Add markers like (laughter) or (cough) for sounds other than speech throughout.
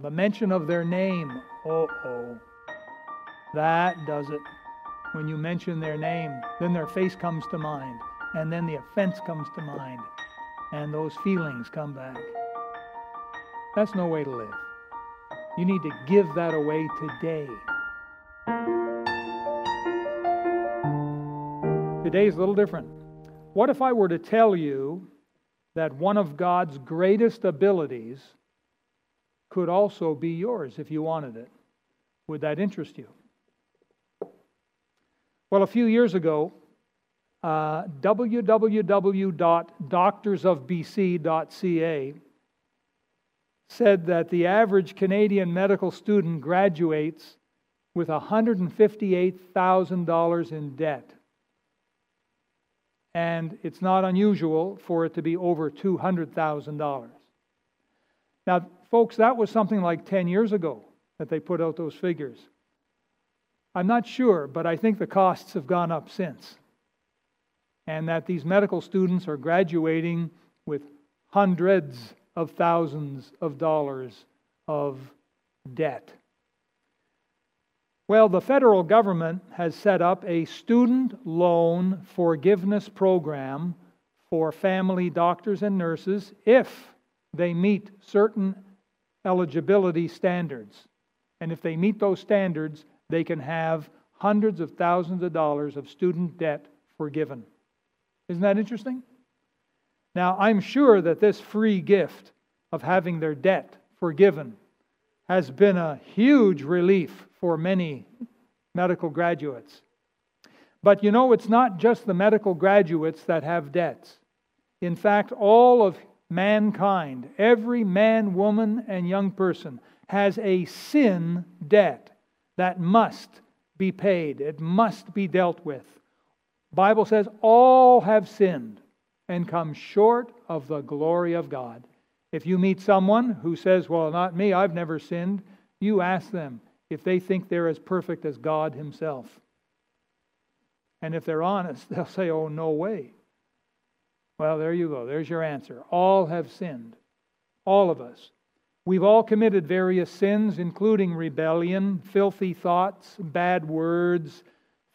The mention of their name, oh oh, that does it. When you mention their name, then their face comes to mind, and then the offense comes to mind, and those feelings come back. That's no way to live. You need to give that away today. Today is a little different. What if I were to tell you that one of God's greatest abilities could also be yours if you wanted it. Would that interest you? Well, a few years ago, uh, www.doctorsofbc.ca said that the average Canadian medical student graduates with $158,000 in debt. And it's not unusual for it to be over $200,000. Now, folks, that was something like 10 years ago that they put out those figures. I'm not sure, but I think the costs have gone up since. And that these medical students are graduating with hundreds of thousands of dollars of debt. Well, the federal government has set up a student loan forgiveness program for family doctors and nurses if they meet certain eligibility standards. And if they meet those standards, they can have hundreds of thousands of dollars of student debt forgiven. Isn't that interesting? Now, I'm sure that this free gift of having their debt forgiven has been a huge relief for many medical graduates. But you know, it's not just the medical graduates that have debts. In fact, all of mankind, every man, woman, and young person, has a sin debt that must be paid. It must be dealt with. Bible says all have sinned and come short of the glory of God. If you meet someone who says, "Well, not me, I've never sinned," you ask them if they think they're as perfect as God himself. And if they're honest, (laughs) they'll say, "Oh, no way." Well, there you go. There's your answer. All have sinned. All of us. We've all committed various sins, including rebellion, filthy thoughts, bad words,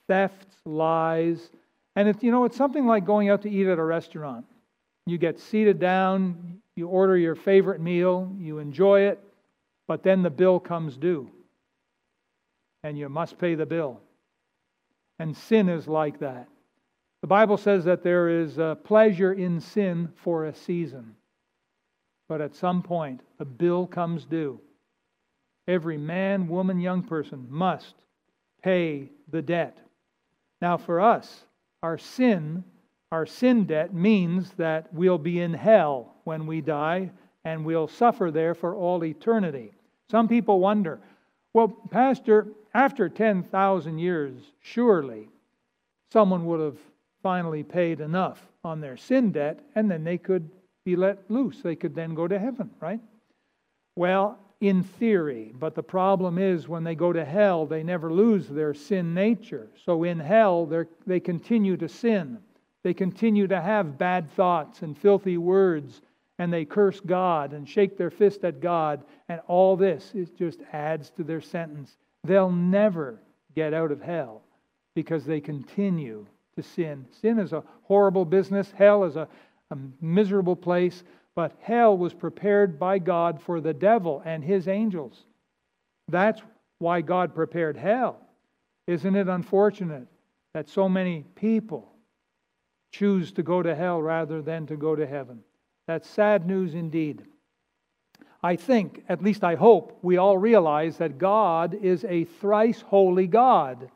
thefts, lies. And it's, you know, it's something like going out to eat at a restaurant. You get seated down, you order your favorite meal, you enjoy it, but then the bill comes due. And you must pay the bill. And sin is like that. The Bible says that there is uh, pleasure in sin for a season. But at some point, the bill comes due. Every man, woman, young person must pay the debt. Now, for us, our sin, our sin debt means that we'll be in hell when we die and we'll suffer there for all eternity. Some people wonder, well, Pastor, after 10,000 years, surely someone would have finally paid enough on their sin debt, and then they could be let loose. They could then go to heaven, right? Well, in theory, but the problem is when they go to hell, they never lose their sin nature. So in hell, they continue to sin. They continue to have bad thoughts and filthy words, and they curse God and shake their fist at God, and all this is just adds to their sentence. They'll never get out of hell because they continue to sin. Sin is a horrible business, hell is a, a miserable place, but hell was prepared by God for the devil and his angels. That's why God prepared hell. Isn't it unfortunate that so many people choose to go to hell rather than to go to heaven? That's sad news indeed. I think, at least I hope, we all realize that God is a thrice holy God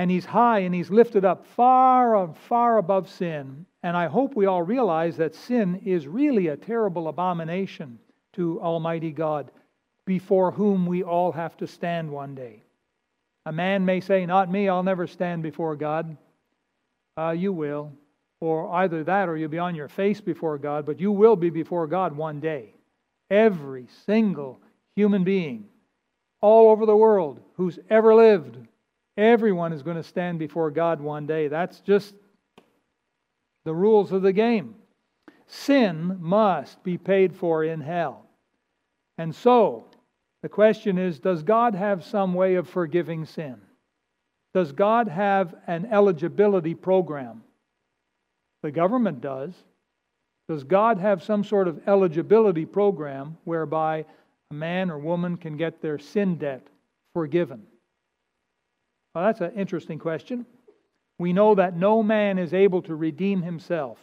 and he's high and he's lifted up far, far above sin. And I hope we all realize that sin is really a terrible abomination to Almighty God, before whom we all have to stand one day. A man may say, Not me, I'll never stand before God. Uh, you will. Or either that or you'll be on your face before God, but you will be before God one day. Every single human being all over the world who's ever lived Everyone is going to stand before God one day. That's just the rules of the game. Sin must be paid for in hell. And so, the question is Does God have some way of forgiving sin? Does God have an eligibility program? The government does. Does God have some sort of eligibility program whereby a man or woman can get their sin debt forgiven? Well, that's an interesting question. We know that no man is able to redeem himself.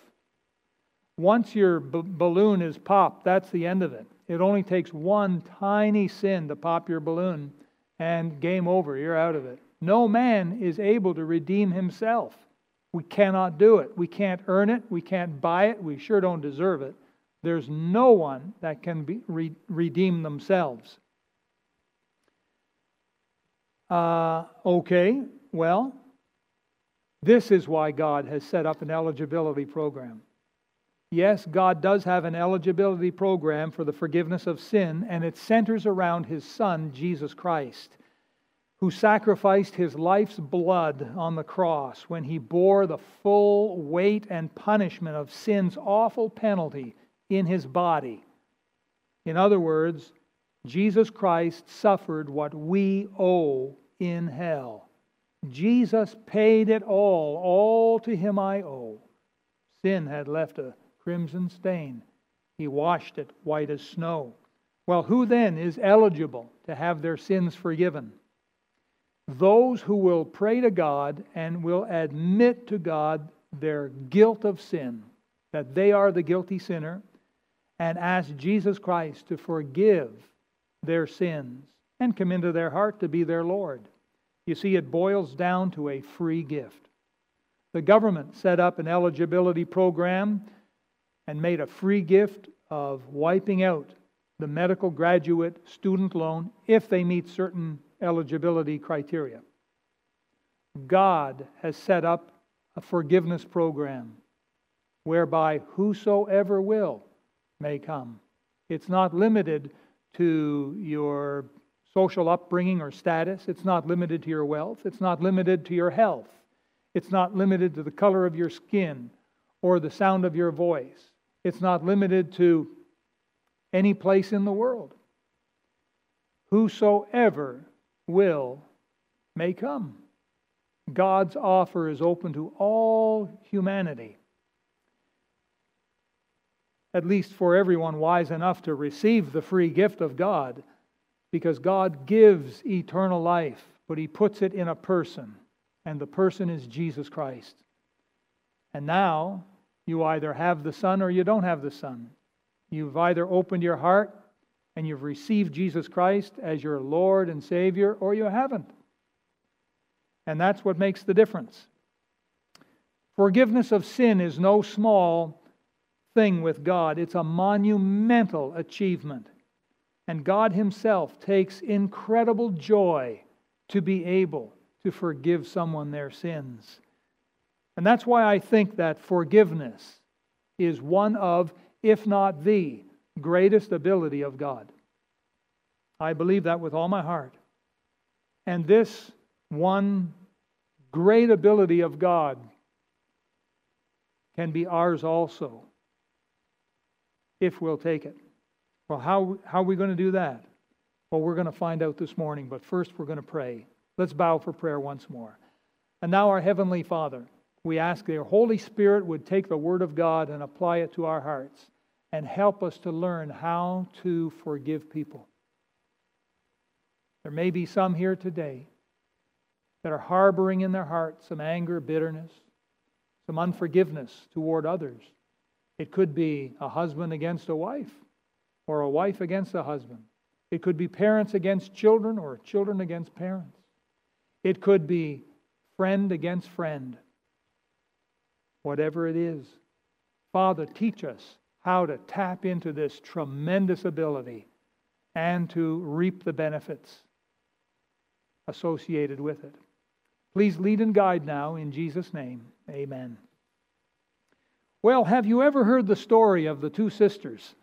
Once your b- balloon is popped, that's the end of it. It only takes one tiny sin to pop your balloon, and game over. You're out of it. No man is able to redeem himself. We cannot do it. We can't earn it. We can't buy it. We sure don't deserve it. There's no one that can be, re, redeem themselves. Uh, okay, well, this is why God has set up an eligibility program. Yes, God does have an eligibility program for the forgiveness of sin, and it centers around His Son, Jesus Christ, who sacrificed His life's blood on the cross when He bore the full weight and punishment of sin's awful penalty in His body. In other words, Jesus Christ suffered what we owe in hell. Jesus paid it all. All to Him I owe. Sin had left a crimson stain. He washed it white as snow. Well, who then is eligible to have their sins forgiven? Those who will pray to God and will admit to God their guilt of sin, that they are the guilty sinner, and ask Jesus Christ to forgive their sins and come into their heart to be their Lord. You see, it boils down to a free gift. The government set up an eligibility program and made a free gift of wiping out the medical graduate student loan if they meet certain eligibility criteria. God has set up a forgiveness program whereby whosoever will may come. It's not limited to your social upbringing or status, it's not limited to your wealth, it's not limited to your health, it's not limited to the color of your skin or the sound of your voice. It's not limited to any place in the world. Whosoever will may come. God's offer is open to all humanity, at least for everyone wise enough to receive the free gift of God, because God gives eternal life, but He puts it in a person, and the person is Jesus Christ. And now, you either have the Son or you don't have the Son. You've either opened your heart and you've received Jesus Christ as your Lord and Savior, or you haven't. And that's what makes the difference. Forgiveness of sin is no small thing with God, it's a monumental achievement. And God Himself takes incredible joy to be able to forgive someone their sins. And that's why I think that forgiveness is one of, if not the greatest ability of God. I believe that with all my heart. And this one great ability of God can be ours also if we'll take it. Well, how, how are we going to do that? Well, we're going to find out this morning, but first we're going to pray. Let's bow for prayer once more. And now, our Heavenly Father we ask that your Holy Spirit would take the Word of God and apply it to our hearts and help us to learn how to forgive people. There may be some here today that are harboring in their hearts some anger, bitterness, some unforgiveness toward others. It could be a husband against a wife, or a wife against a husband. It could be parents against children, or children against parents. It could be friend against friend whatever it is. Father, teach us how to tap into this tremendous ability and to reap the benefits associated with it. Please lead and guide now in Jesus' name. Amen. Well, have you ever heard the story of the two sisters?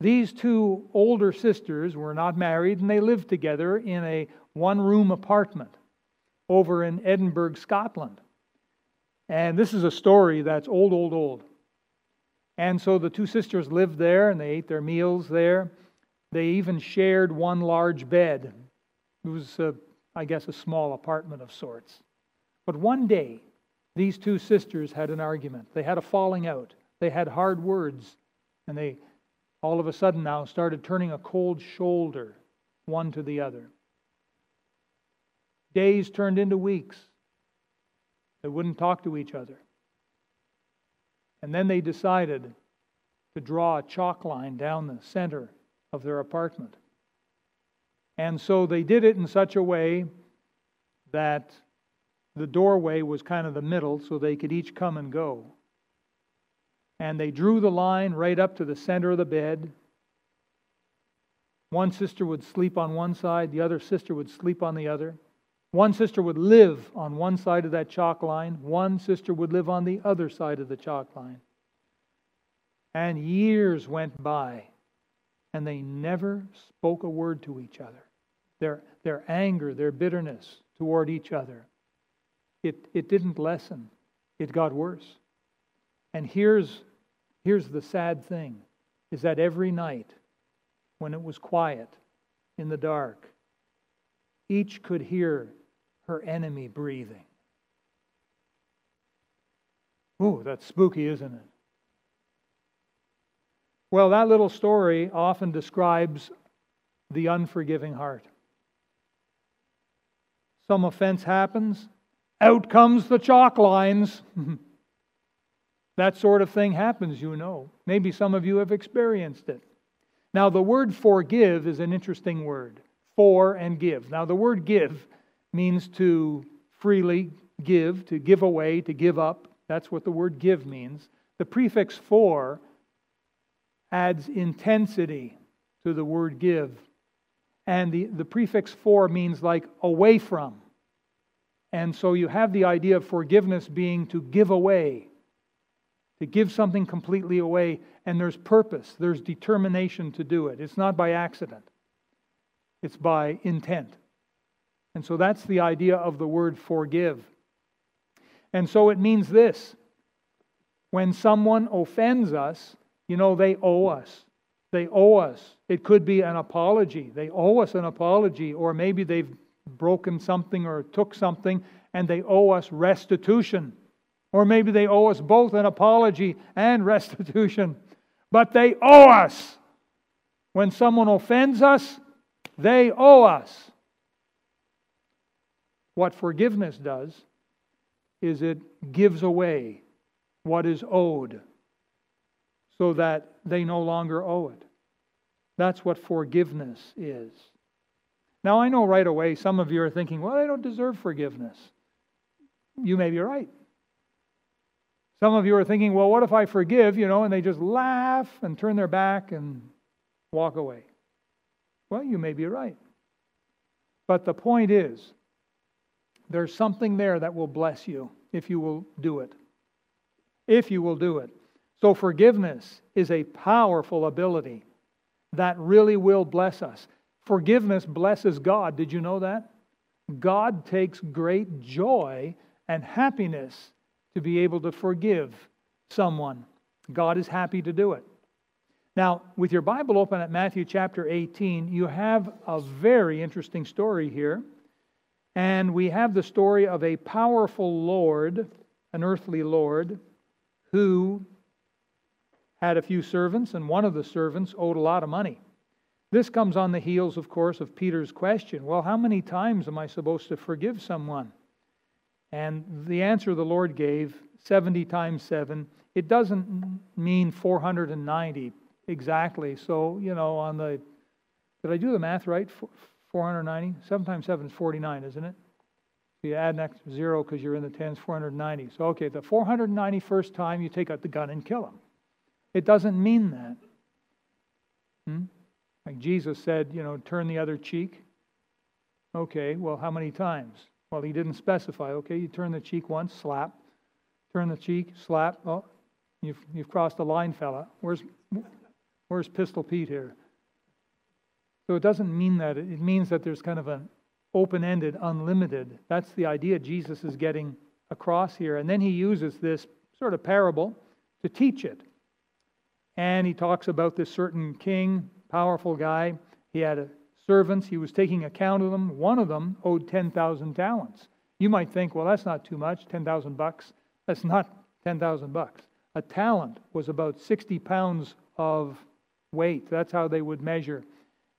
These two older sisters were not married and they lived together in a one room apartment over in Edinburgh, Scotland. And this is a story that's old, old, old. And so the two sisters lived there and they ate their meals there. They even shared one large bed. It was, a, I guess, a small apartment of sorts. But one day, these two sisters had an argument. They had a falling out. They had hard words. And they all of a sudden now started turning a cold shoulder one to the other. Days turned into weeks. They wouldn't talk to each other. And then they decided to draw a chalk line down the center of their apartment. And so they did it in such a way that the doorway was kind of the middle so they could each come and go. And they drew the line right up to the center of the bed. One sister would sleep on one side, the other sister would sleep on the other. One sister would live on one side of that chalk line, one sister would live on the other side of the chalk line. And years went by, and they never spoke a word to each other. Their, their anger, their bitterness toward each other, it, it didn't lessen, it got worse. And here's, here's the sad thing is that every night when it was quiet in the dark, each could hear her enemy breathing. Ooh, that's spooky, isn't it? Well, that little story often describes the unforgiving heart. Some offense happens, out comes the chalk lines. (laughs) that sort of thing happens, you know. Maybe some of you have experienced it. Now, the word forgive is an interesting word for and give. Now, the word give means to freely give, to give away, to give up. That's what the word give means. The prefix for adds intensity to the word give. And the, the prefix for means like away from. And so you have the idea of forgiveness being to give away, to give something completely away. And there's purpose, there's determination to do it. It's not by accident, it's by intent. And so that's the idea of the word forgive. And so it means this when someone offends us, you know, they owe us. They owe us. It could be an apology. They owe us an apology, or maybe they've broken something or took something and they owe us restitution. Or maybe they owe us both an apology and (laughs) restitution. But they owe us. When someone offends us, they owe us. What forgiveness does is it gives away what is owed so that they no longer owe it. That's what forgiveness is. Now, I know right away some of you are thinking, well, I don't deserve forgiveness. You may be right. Some of you are thinking, well, what if I forgive, you know, and they just laugh and turn their back and walk away? Well, you may be right. But the point is, there's something there that will bless you if you will do it. If you will do it. So, forgiveness is a powerful ability that really will bless us. Forgiveness blesses God. Did you know that? God takes great joy and happiness to be able to forgive someone. God is happy to do it. Now, with your Bible open at Matthew chapter 18, you have a very interesting story here. And we have the story of a powerful Lord, an earthly Lord, who had a few servants, and one of the servants owed a lot of money. This comes on the heels, of course, of Peter's question well, how many times am I supposed to forgive someone? And the answer the Lord gave 70 times 7. It doesn't mean 490 exactly. So, you know, on the, did I do the math right? 490? 7 times 7 is 49, isn't it? You add an extra zero because you're in the tens, 490. So, okay, the 491st time you take out the gun and kill him. It doesn't mean that. Hmm? Like Jesus said, you know, turn the other cheek. Okay, well, how many times? Well, he didn't specify. Okay, you turn the cheek once, slap. Turn the cheek, slap. Oh, you've, you've crossed the line, fella. Where's, where's Pistol Pete here? So it doesn't mean that. It means that there's kind of an open ended, unlimited. That's the idea Jesus is getting across here. And then he uses this sort of parable to teach it. And he talks about this certain king, powerful guy. He had servants. He was taking account of them. One of them owed 10,000 talents. You might think, well, that's not too much, 10,000 bucks. That's not 10,000 bucks. A talent was about 60 pounds of weight. That's how they would measure.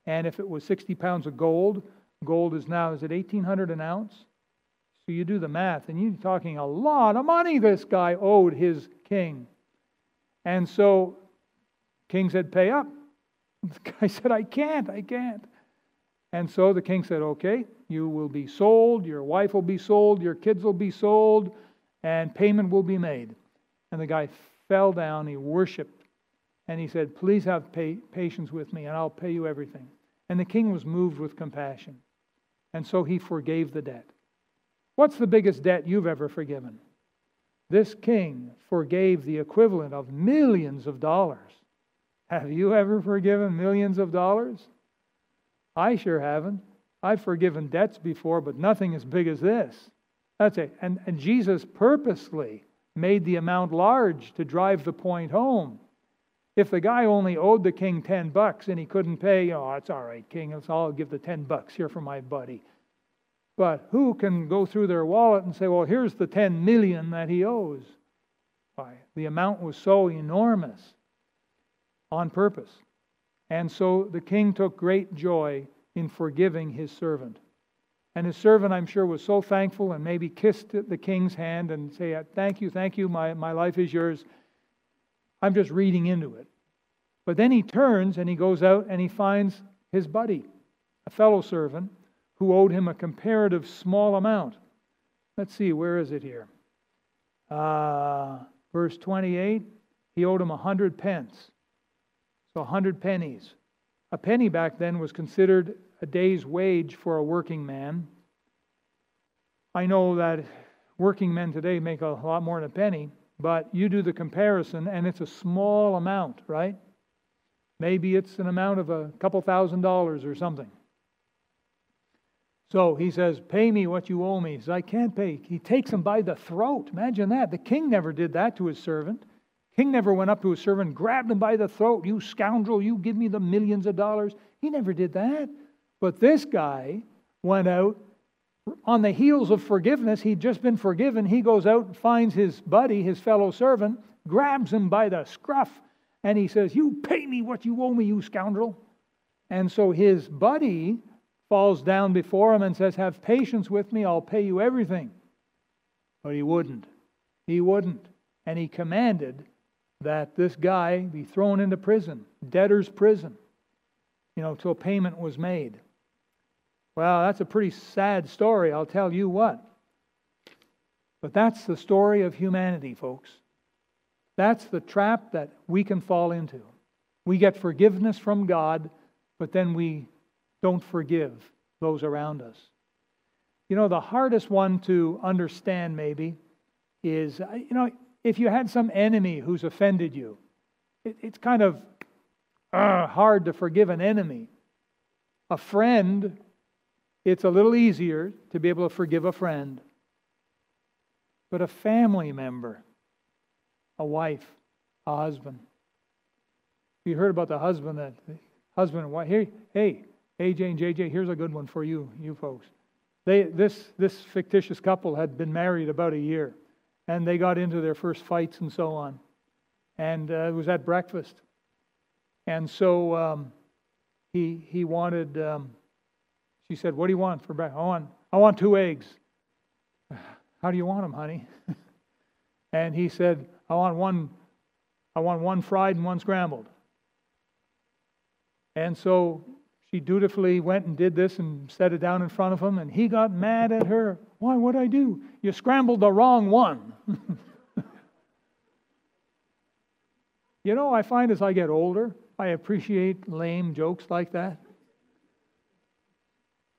And if it was 60 pounds of gold, gold is now, is it 1800 an ounce? So you do the math, and you're talking a lot of money this guy owed his king. And so king said, Pay up. (laughs) The guy said, I can't, I can't. And so the king said, Okay, you will be sold, your wife will be sold, your kids will be sold, and payment will be made. And the guy fell down, he worshiped, and he said, Please have patience with me, and I'll pay you everything. And the king was moved with compassion. And so he forgave the debt. What's the biggest debt you've ever forgiven? This king forgave the equivalent of millions of dollars. Have you ever forgiven millions of dollars? I sure haven't. I've forgiven debts before, but nothing as big as this. That's it. And, and Jesus purposely made the amount large to drive the point home. If the guy only owed the king 10 bucks and he couldn't pay, oh, it's all right, king, it's, I'll give the 10 bucks here for my buddy. But who can go through their wallet and say, well, here's the 10 million that he owes? Why? The amount was so enormous on purpose. And so the king took great joy in forgiving his servant. And his servant, I'm sure, was so thankful and maybe kissed the king's hand and say, Thank you, thank you, my, my life is yours. I'm just reading into it. But then he turns and he goes out and he finds his buddy, a fellow servant, who owed him a comparative small amount. Let's see, where is it here? Uh, verse 28 he owed him a hundred pence. So a hundred pennies. A penny back then was considered a day's wage for a working man. I know that working men today make a lot more than a penny, but you do the comparison and it's a small amount, right? Maybe it's an amount of a couple thousand dollars or something. So he says, Pay me what you owe me. He says, I can't pay. He takes him by the throat. Imagine that. The king never did that to his servant. King never went up to his servant, grabbed him by the throat. You scoundrel, you give me the millions of dollars. He never did that. But this guy went out on the heels of forgiveness. He'd just been forgiven. He goes out and finds his buddy, his fellow servant, grabs him by the scruff, and he says, You pay me what you owe me, you scoundrel. And so his buddy falls down before him and says, Have patience with me, I'll pay you everything. But he wouldn't. He wouldn't. And he commanded that this guy be thrown into prison, debtor's prison, you know, till payment was made. Well, that's a pretty sad story, I'll tell you what. But that's the story of humanity, folks. That's the trap that we can fall into. We get forgiveness from God, but then we don't forgive those around us. You know, the hardest one to understand, maybe, is you know, if you had some enemy who's offended you, it, it's kind of uh, hard to forgive an enemy. A friend, it's a little easier to be able to forgive a friend. But a family member, a wife, a husband. You heard about the husband that husband and wife. Hey, hey, AJ and JJ, here's a good one for you, you folks. They, this, this fictitious couple had been married about a year, and they got into their first fights and so on. And uh, it was at breakfast. And so um, he, he wanted, um, she said, What do you want for breakfast? I want, I want two eggs. (sighs) How do you want them, honey? (laughs) and he said, I want one, I want one fried and one scrambled. And so she dutifully went and did this and set it down in front of him, and he got mad at her. Why, what'd I do? You scrambled the wrong one. (laughs) you know, I find as I get older, I appreciate lame jokes like that.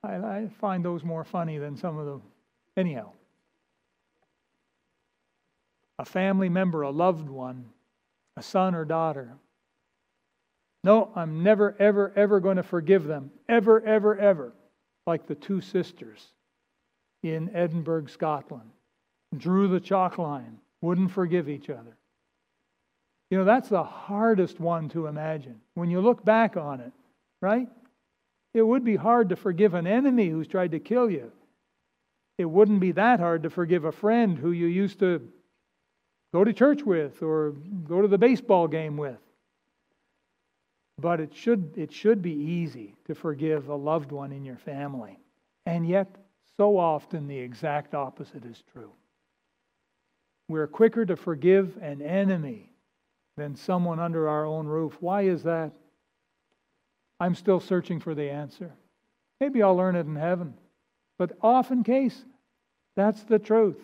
I, I find those more funny than some of the. Anyhow, a family member, a loved one, a son or daughter, no, I'm never, ever, ever going to forgive them. Ever, ever, ever. Like the two sisters in Edinburgh, Scotland. Drew the chalk line, wouldn't forgive each other. You know, that's the hardest one to imagine. When you look back on it, right? It would be hard to forgive an enemy who's tried to kill you. It wouldn't be that hard to forgive a friend who you used to go to church with or go to the baseball game with. But it should, it should be easy to forgive a loved one in your family. And yet, so often the exact opposite is true. We're quicker to forgive an enemy than someone under our own roof. Why is that? I'm still searching for the answer. Maybe I'll learn it in heaven. But often case, that's the truth.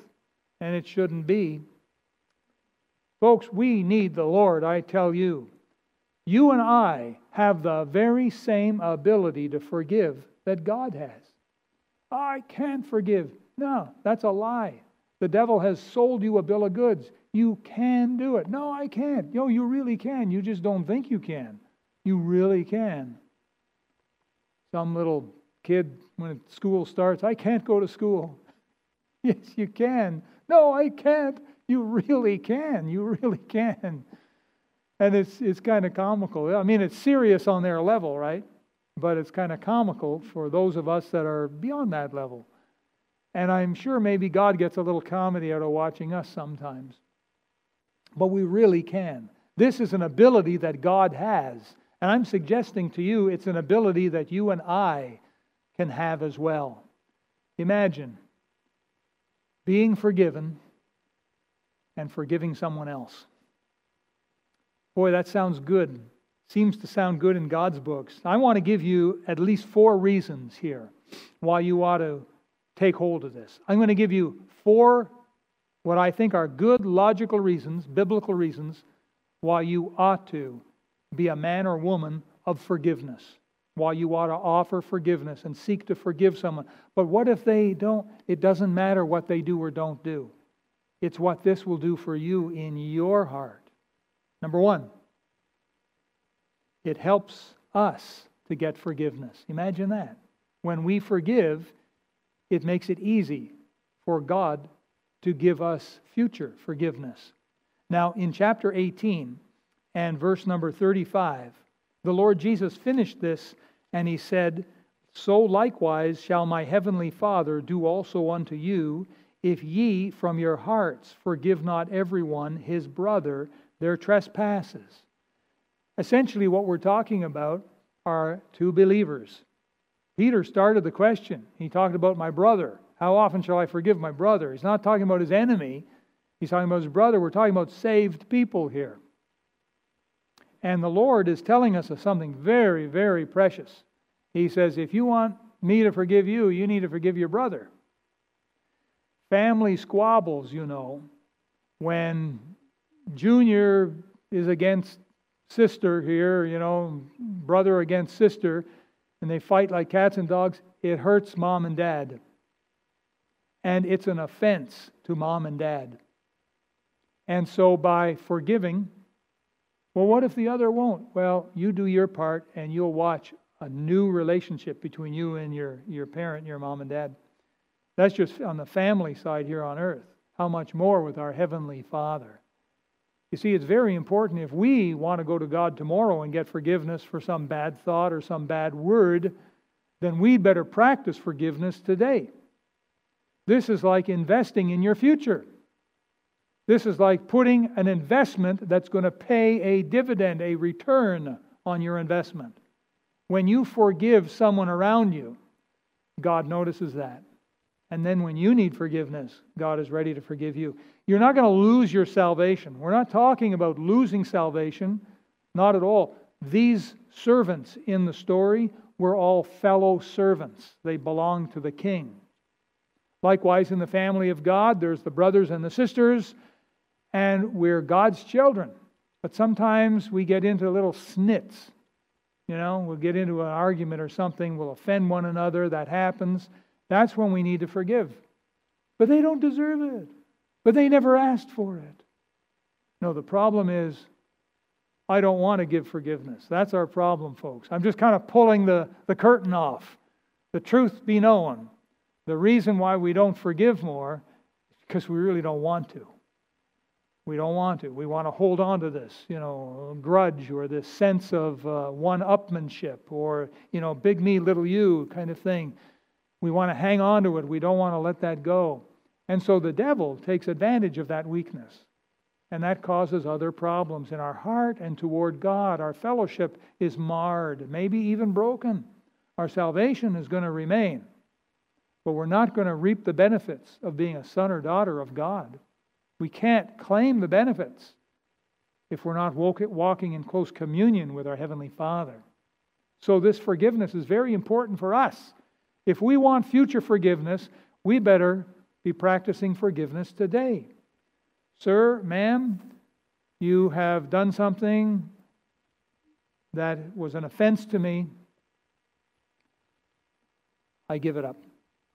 And it shouldn't be. Folks, we need the Lord, I tell you. You and I have the very same ability to forgive that God has. I can't forgive. No, that's a lie. The devil has sold you a bill of goods. You can do it. No, I can't. No, you really can. You just don't think you can. You really can. Some little kid, when school starts, I can't go to school. (laughs) Yes, you can. No, I can't. You really can. You really can. And it's, it's kind of comical. I mean, it's serious on their level, right? But it's kind of comical for those of us that are beyond that level. And I'm sure maybe God gets a little comedy out of watching us sometimes. But we really can. This is an ability that God has. And I'm suggesting to you it's an ability that you and I can have as well. Imagine being forgiven and forgiving someone else. Boy, that sounds good. Seems to sound good in God's books. I want to give you at least four reasons here why you ought to take hold of this. I'm going to give you four, what I think are good, logical reasons, biblical reasons, why you ought to be a man or woman of forgiveness, why you ought to offer forgiveness and seek to forgive someone. But what if they don't? It doesn't matter what they do or don't do, it's what this will do for you in your heart. Number one, it helps us to get forgiveness. Imagine that. When we forgive, it makes it easy for God to give us future forgiveness. Now, in chapter 18 and verse number 35, the Lord Jesus finished this and he said, So likewise shall my heavenly Father do also unto you, if ye from your hearts forgive not everyone his brother their trespasses. Essentially, what we're talking about are two believers Peter started the question. He talked about my brother. How often shall I forgive my brother? He's not talking about his enemy, he's talking about his brother. We're talking about saved people here. And the Lord is telling us of something very, very precious. He says, if you want me to forgive you, you need to forgive your brother. Family squabbles, you know, when Junior is against sister here, you know, brother against sister, and they fight like cats and dogs, it hurts mom and dad. And it's an offense to mom and dad. And so by forgiving, well, what if the other won't? Well, you do your part and you'll watch a new relationship between you and your, your parent, your mom and dad. That's just on the family side here on earth. How much more with our Heavenly Father? You see, it's very important if we want to go to God tomorrow and get forgiveness for some bad thought or some bad word, then we'd better practice forgiveness today. This is like investing in your future. This is like putting an investment that's going to pay a dividend, a return on your investment. When you forgive someone around you, God notices that. And then when you need forgiveness, God is ready to forgive you. You're not going to lose your salvation. We're not talking about losing salvation, not at all. These servants in the story were all fellow servants, they belonged to the king. Likewise, in the family of God, there's the brothers and the sisters, and we're God's children. But sometimes we get into little snits. You know, we'll get into an argument or something, we'll offend one another, that happens. That's when we need to forgive. But they don't deserve it. But they never asked for it. No, the problem is I don't want to give forgiveness. That's our problem, folks. I'm just kind of pulling the, the curtain off. The truth be known. The reason why we don't forgive more is because we really don't want to. We don't want to. We want to hold on to this, you know, grudge or this sense of uh, one-upmanship or, you know, big me, little you kind of thing. We want to hang on to it. We don't want to let that go. And so the devil takes advantage of that weakness. And that causes other problems in our heart and toward God. Our fellowship is marred, maybe even broken. Our salvation is going to remain, but we're not going to reap the benefits of being a son or daughter of God. We can't claim the benefits if we're not walking in close communion with our Heavenly Father. So, this forgiveness is very important for us. If we want future forgiveness, we better be practicing forgiveness today. Sir, ma'am, you have done something that was an offense to me. I give it up.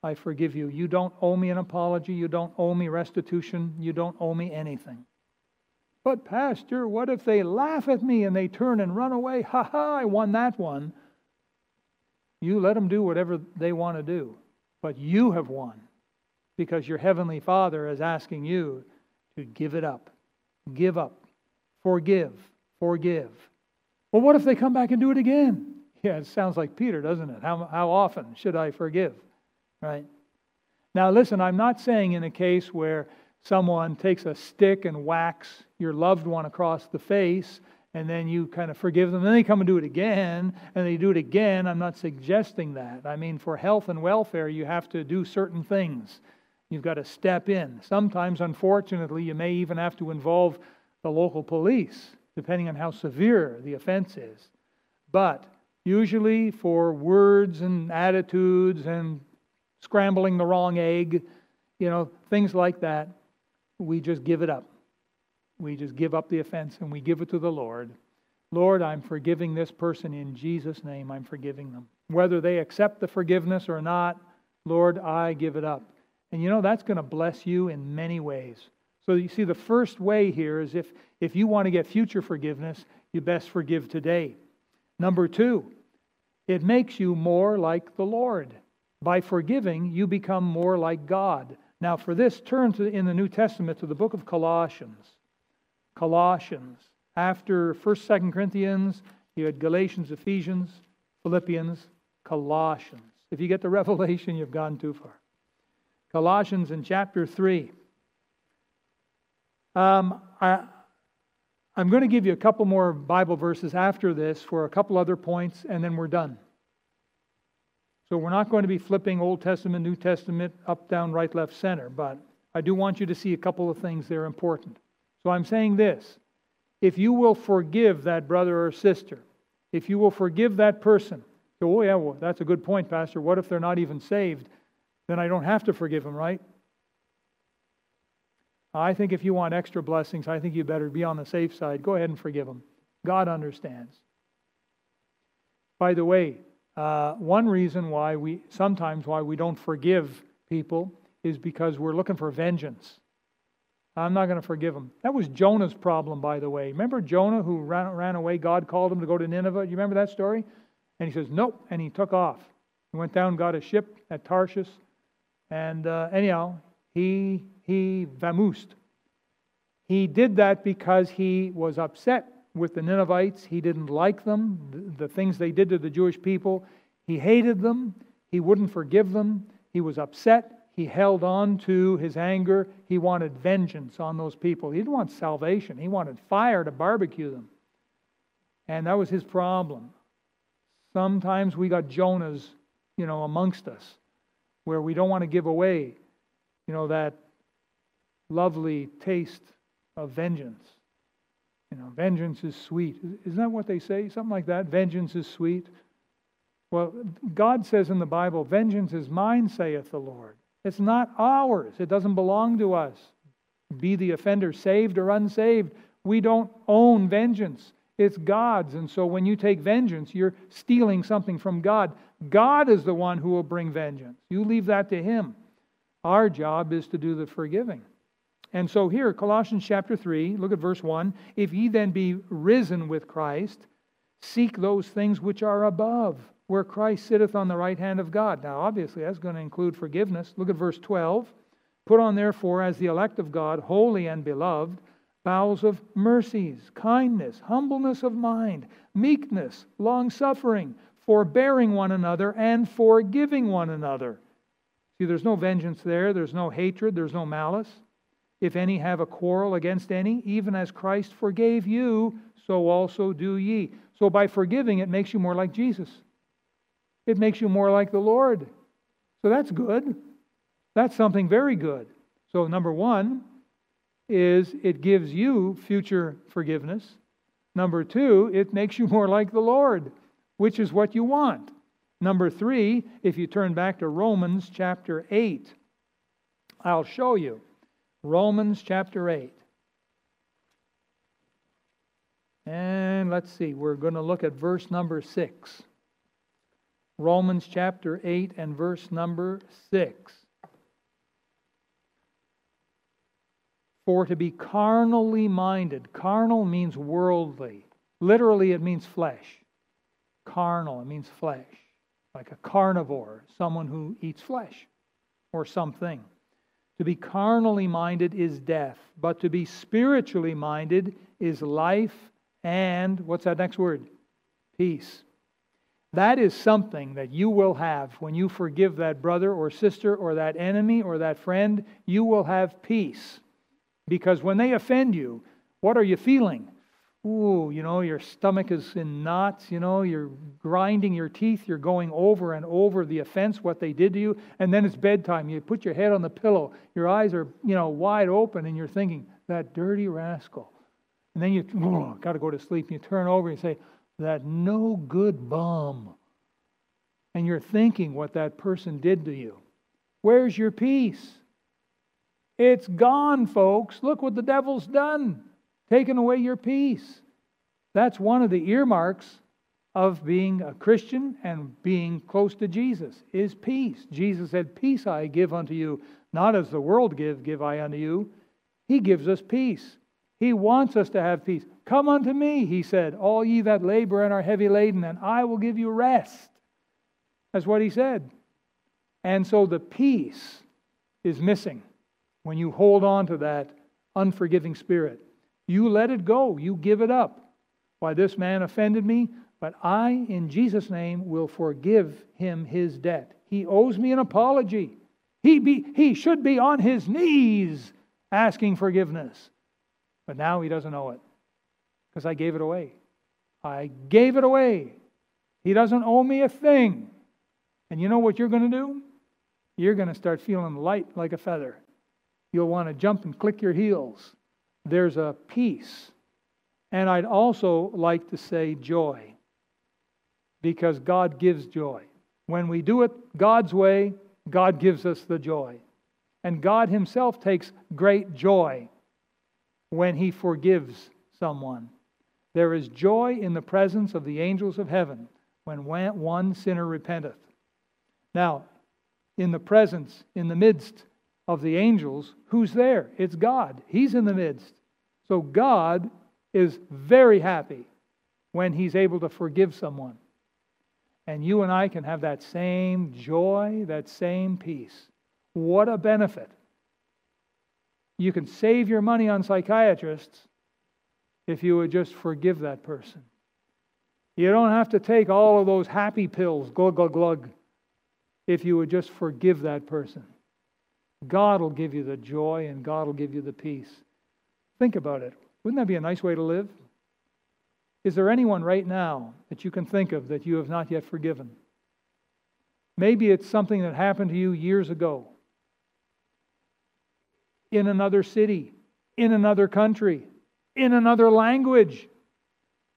I forgive you. You don't owe me an apology. You don't owe me restitution. You don't owe me anything. But, Pastor, what if they laugh at me and they turn and run away? Ha ha, I won that one. You let them do whatever they want to do. But you have won because your Heavenly Father is asking you to give it up. Give up. Forgive. Forgive. Well, what if they come back and do it again? (laughs) Yeah, it sounds like Peter, doesn't it? How, how often should I forgive? Right? Now, listen, I'm not saying in a case where someone takes a stick and whacks your loved one across the face and then you kind of forgive them, then they come and do it again, and they do it again. I'm not suggesting that. I mean, for health and welfare, you have to do certain things. You've got to step in. Sometimes, unfortunately, you may even have to involve the local police, depending on how severe the offense is. But usually, for words and attitudes and scrambling the wrong egg, you know, things like that, we just give it up. We just give up the offense and we give it to the Lord. Lord, I'm forgiving this person in Jesus' name. I'm forgiving them. Whether they accept the forgiveness or not, Lord, I give it up. And you know, that's going to bless you in many ways. So you see, the first way here is if, if you want to get future forgiveness, you best forgive today. Number two, it makes you more like the Lord. By forgiving, you become more like God. Now, for this, turn to, in the New Testament to the book of Colossians. Colossians. After 1st, 2nd Corinthians, you had Galatians, Ephesians, Philippians, Colossians. If you get to (laughs) Revelation, you've gone too far. Colossians in chapter 3. Um, I, I'm going to give you a couple more Bible verses after this for a couple other points, and then we're done. So we're not going to be flipping Old Testament, New Testament, up, down, right, left, center, but I do want you to see a couple of things that are important. So I'm saying this if you will forgive that brother or sister, if you will forgive that person, so, oh, yeah, well, that's a good point, Pastor. What if they're not even saved? then I don't have to forgive them, right? I think if you want extra blessings, I think you better be on the safe side. Go ahead and forgive them. God understands. By the way, uh, one reason why we sometimes why we don't forgive people is because we're looking for vengeance. I'm not going to forgive them. That was Jonah's problem, by the way. Remember Jonah who ran, ran away? God called him to go to Nineveh. You remember that story? And he says, Nope. And he took off. He went down, got a ship at Tarshish, and uh, anyhow, he, he vamoosed. He did that because he was upset with the Ninevites. He didn't like them, the, the things they did to the Jewish people. He hated them. He wouldn't forgive them. He was upset. He held on to his anger. He wanted vengeance on those people. He didn't want salvation. He wanted fire to barbecue them. And that was his problem. Sometimes we got Jonahs, you know, amongst us where we don't want to give away, you know, that lovely taste of vengeance. You know, vengeance is sweet. Isn't that what they say? Something like that. Vengeance is sweet. Well, God says in the Bible, Vengeance is mine, saith the Lord. It's not ours, it doesn't belong to us. Be the offender saved or unsaved, we don't own vengeance. It's God's. And so when you take vengeance, you're stealing something from God. God is the one who will bring vengeance. You leave that to Him. Our job is to do the forgiving. And so here, Colossians chapter 3, look at verse 1. If ye then be risen with Christ, seek those things which are above, where Christ sitteth on the right hand of God. Now, obviously, that's going to include forgiveness. Look at verse 12. Put on, therefore, as the elect of God, holy and beloved, bowels of mercies, kindness, humbleness of mind, meekness, long suffering, forbearing one another, and forgiving one another. See, there's no vengeance there, there's no hatred, there's no malice. If any have a quarrel against any, even as Christ forgave you, so also do ye. So by forgiving, it makes you more like Jesus. It makes you more like the Lord. So that's good. That's something very good. So, number one is it gives you future forgiveness. Number two, it makes you more like the Lord, which is what you want. Number three, if you turn back to Romans chapter 8, I'll show you. Romans chapter 8. And let's see, we're going to look at verse number 6. Romans chapter 8 and verse number 6. For to be carnally minded, carnal means worldly. Literally, it means flesh. Carnal, it means flesh. Like a carnivore, someone who eats flesh or something. To be carnally minded is death, but to be spiritually minded is life and, what's that next word? Peace. That is something that you will have when you forgive that brother or sister or that enemy or that friend. You will have peace. Because when they offend you, what are you feeling? Ooh, you know, your stomach is in knots, you know, you're grinding your teeth, you're going over and over the offense, what they did to you, and then it's bedtime. You put your head on the pillow, your eyes are, you know, wide open, and you're thinking, that dirty rascal. And then you (laughs) got to go to sleep, and you turn over and you say, that no good bum. And you're thinking what that person did to you. Where's your peace? It's gone, folks. Look what the devil's done taken away your peace. That's one of the earmarks of being a Christian and being close to Jesus is peace. Jesus said, "Peace I give unto you, not as the world give, give I unto you." He gives us peace. He wants us to have peace. Come unto me, he said, all ye that labor and are heavy laden, and I will give you rest. That's what he said. And so the peace is missing when you hold on to that unforgiving spirit. You let it go, you give it up. Why, this man offended me, but I, in Jesus' name, will forgive him his debt. He owes me an apology. He, be, he should be on his knees asking forgiveness. But now he doesn't owe it because I gave it away. I gave it away. He doesn't owe me a thing. And you know what you're going to do? You're going to start feeling light like a feather. You'll want to jump and click your heels there's a peace. And I'd also like to say joy, because God gives joy. When we do it God's way, God gives us the joy. And God Himself takes great joy when He forgives someone. There is joy in the presence of the angels of heaven when one sinner repenteth. Now, in the presence, in the midst of the angels, who's there? It's God. He's in the midst. So God is very happy when He's able to forgive someone. And you and I can have that same joy, that same peace. What a benefit. You can save your money on psychiatrists if you would just forgive that person. You don't have to take all of those happy pills, glug, glug, glug, if you would just forgive that person. God will give you the joy and God will give you the peace. Think about it. Wouldn't that be a nice way to live? Is there anyone right now that you can think of that you have not yet forgiven? Maybe it's something that happened to you years ago in another city, in another country, in another language,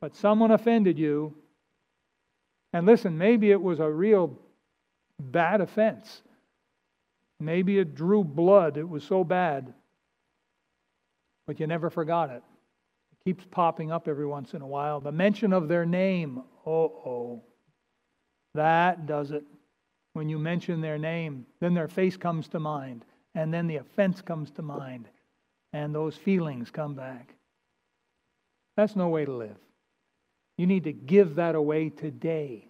but someone offended you. And listen, maybe it was a real bad offense. Maybe it drew blood. It was so bad. But you never forgot it. It keeps popping up every once in a while. The mention of their name. Oh, oh. That does it. When you mention their name, then their face comes to mind. And then the offense comes to mind. And those feelings come back. That's no way to live. You need to give that away today.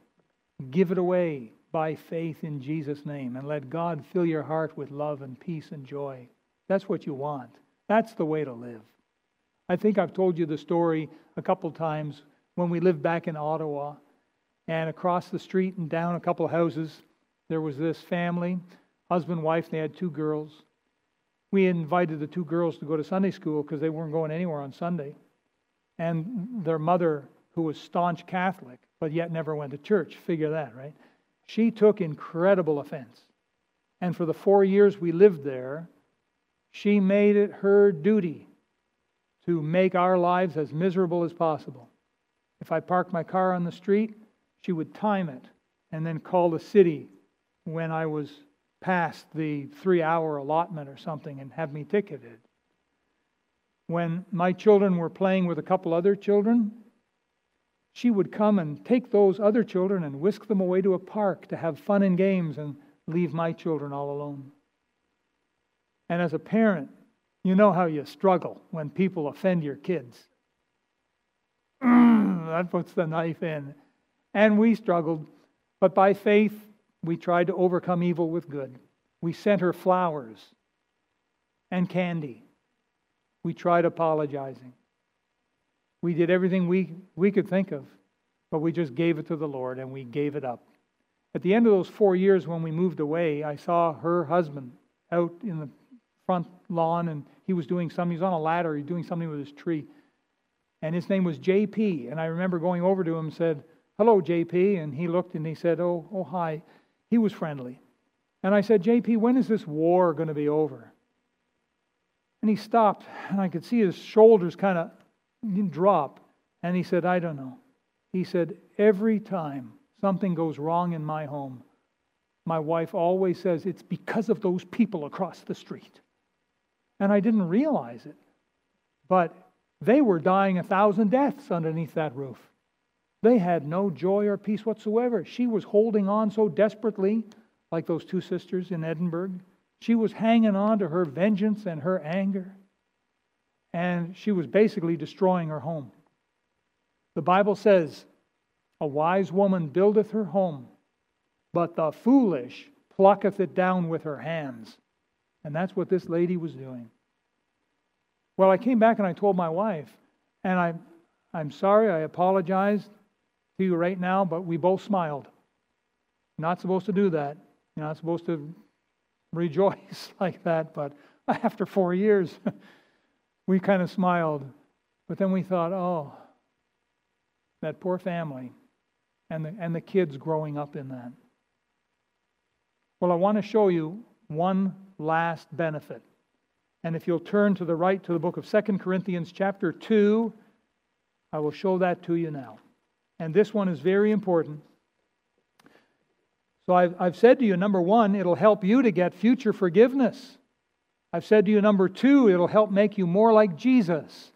Give it away by faith in Jesus' name and let God fill your heart with love and peace and joy. That's what you want. That's the way to live. I think I've told you the story a couple times when we lived back in Ottawa. And across the street and down a couple houses, there was this family, husband, wife, they had two girls. We invited the two girls to go to Sunday school because they weren't going anywhere on Sunday. And their mother, who was staunch Catholic, but yet never went to church, figure that, right? She took incredible offense. And for the four years we lived there, she made it her duty to make our lives as miserable as possible. If I parked my car on the street, she would time it and then call the city when I was past the three hour allotment or something and have me ticketed. When my children were playing with a couple other children, she would come and take those other children and whisk them away to a park to have fun and games and leave my children all alone. And as a parent, you know how you struggle when people offend your kids. (clears throat) that puts the knife in. And we struggled, but by faith, we tried to overcome evil with good. We sent her flowers and candy. We tried apologizing. We did everything we, we could think of, but we just gave it to the Lord and we gave it up. At the end of those four years when we moved away, I saw her husband out in the front lawn and he was doing something. He was on a ladder, he was doing something with his tree. And his name was JP. And I remember going over to him and said, Hello, JP. And he looked and he said, Oh, oh, hi. He was friendly. And I said, JP, when is this war going to be over? And he stopped, and I could see his shoulders kind of drop. And he said, I don't know. He said, Every time something goes wrong in my home, my wife always says, It's because of those people across the street. And I didn't realize it. But they were dying a thousand deaths underneath that roof. They had no joy or peace whatsoever. She was holding on so desperately, like those two sisters in Edinburgh. She was hanging on to her vengeance and her anger. And she was basically destroying her home. The Bible says, A wise woman buildeth her home, but the foolish plucketh it down with her hands. And that's what this lady was doing. Well, I came back and I told my wife, and I, I'm sorry, I apologized to you right now, but we both smiled. Not supposed to do that. You're not supposed to rejoice (laughs) like that, but after four years, (laughs) we kind of smiled. But then we thought, oh, that poor family and the, and the kids growing up in that. Well, I want to show you one last benefit. And if you'll turn to the right to the book of Second Corinthians, chapter 2, I will show that to you now. And this one is very important. So I've, I've said to you, number one, it'll help you to get future forgiveness. I've said to you, number two, it'll help make you more like Jesus.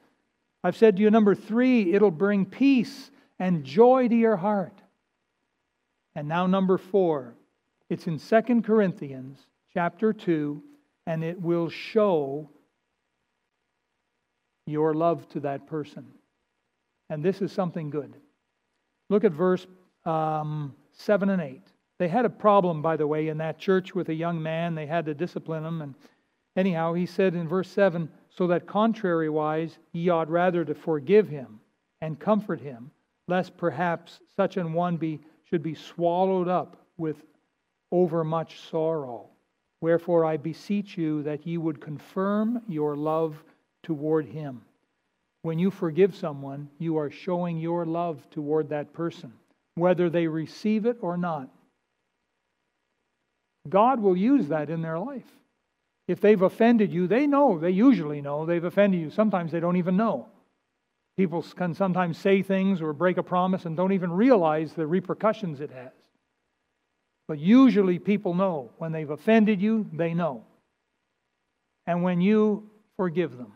I've said to you, number three, it'll bring peace and joy to your heart. And now, number four, it's in Second Corinthians chapter 2, and it will show your love to that person. And this is something good. Look at verse um, 7 and 8. They had a problem, by the way, in that church with a young man. They had to discipline him. And anyhow, he said in verse 7 So that contrariwise ye ought rather to forgive him and comfort him, lest perhaps such an one be, should be swallowed up with overmuch sorrow. Wherefore I beseech you that ye would confirm your love toward him. When you forgive someone, you are showing your love toward that person, whether they receive it or not. God will use that in their life. If they've offended you, they know, they usually know they've offended you. Sometimes they don't even know. People can sometimes say things or break a promise and don't even realize the repercussions it has. But usually people know. When they've offended you, they know. And when you forgive them,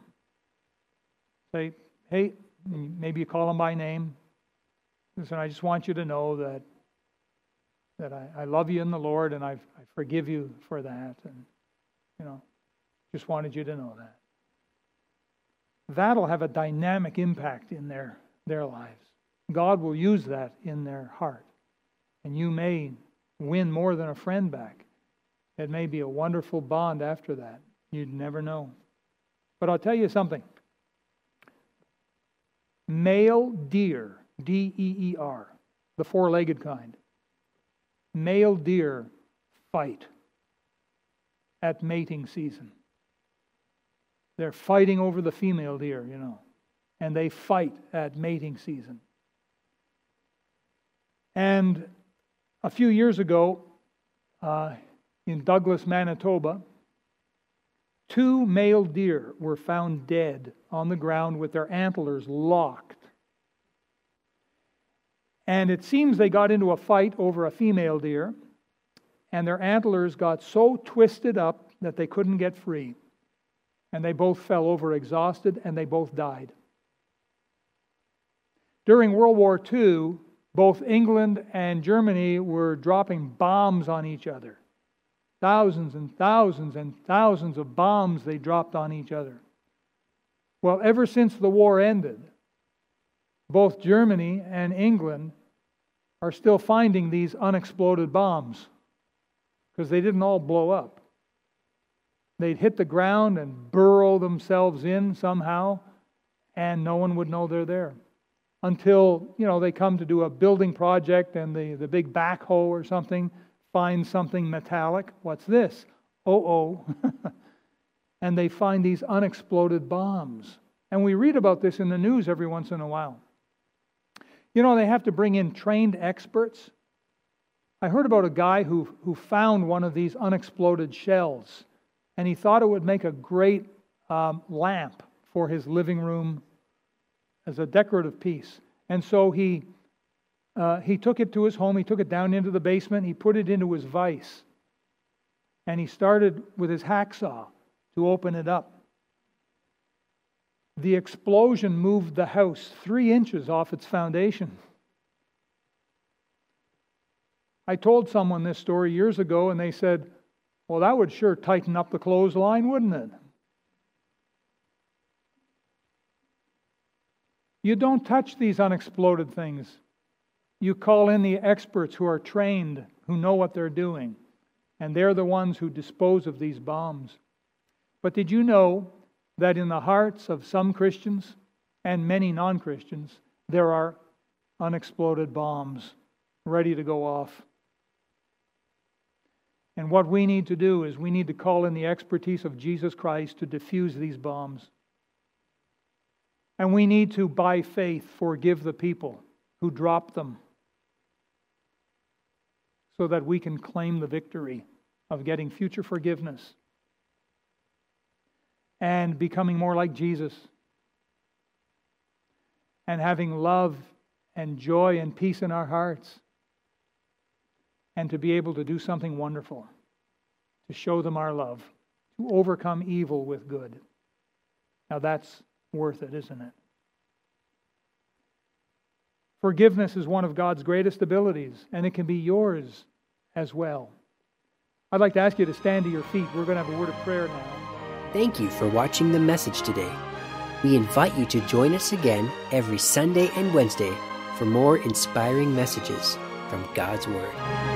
Say, hey, maybe you call them by name. Listen, I just want you to know that that I, I love you in the Lord and i I forgive you for that. And, you know, just wanted you to know that. That'll have a dynamic impact in their, their lives. God will use that in their heart. And you may win more than a friend back. It may be a wonderful bond after that. You'd never know. But I'll tell you something male deer, D E E R, the four legged kind, male deer fight at mating season. They're fighting over the female deer, you know, and they fight at mating season. And a few years ago, uh, in Douglas, Manitoba, two male deer were found dead on the ground with their antlers locked. And it seems they got into a fight over a female deer, and their antlers got so twisted up that they couldn't get free. And they both fell over exhausted, and they both died. During World War II, both England and Germany were dropping bombs on each other. Thousands and thousands and thousands of bombs they dropped on each other. Well, ever since the war ended, both Germany and England are still finding these unexploded bombs because they didn't all blow up. They'd hit the ground and burrow themselves in somehow, and no one would know they're there until you know they come to do a building project and the, the big backhoe or something finds something metallic. What's this? Oh oh. (laughs) and they find these unexploded bombs. And we read about this in the news every once in a while. You know, they have to bring in trained experts. I heard about a guy who, who found one of these unexploded shells, and he thought it would make a great um, lamp for his living room as a decorative piece. And so he, uh, he took it to his home, he took it down into the basement, he put it into his vise, and he started with his hacksaw to open it up. The explosion moved the house three inches off its foundation. I told someone this story years ago, and they said, Well, that would sure tighten up the clothesline, wouldn't it? You don't touch these unexploded things. You call in the experts who are trained, who know what they're doing, and they're the ones who dispose of these bombs. But did you know that in the hearts of some Christians and many non Christians, there are unexploded bombs ready to go off? And what we need to do is we need to call in the expertise of Jesus Christ to defuse these bombs. And we need to, by faith, forgive the people who dropped them so that we can claim the victory of getting future forgiveness and becoming more like Jesus and having love and joy and peace in our hearts and to be able to do something wonderful to show them our love, to overcome evil with good. Now that's worth it, isn't it? Forgiveness is one of God's greatest abilities, and it can be yours as well. I'd like to ask you to stand to your feet. We're going to have a word of prayer now. Thank you for watching the message today. We invite you to join us again every Sunday and Wednesday for more inspiring messages from God's Word.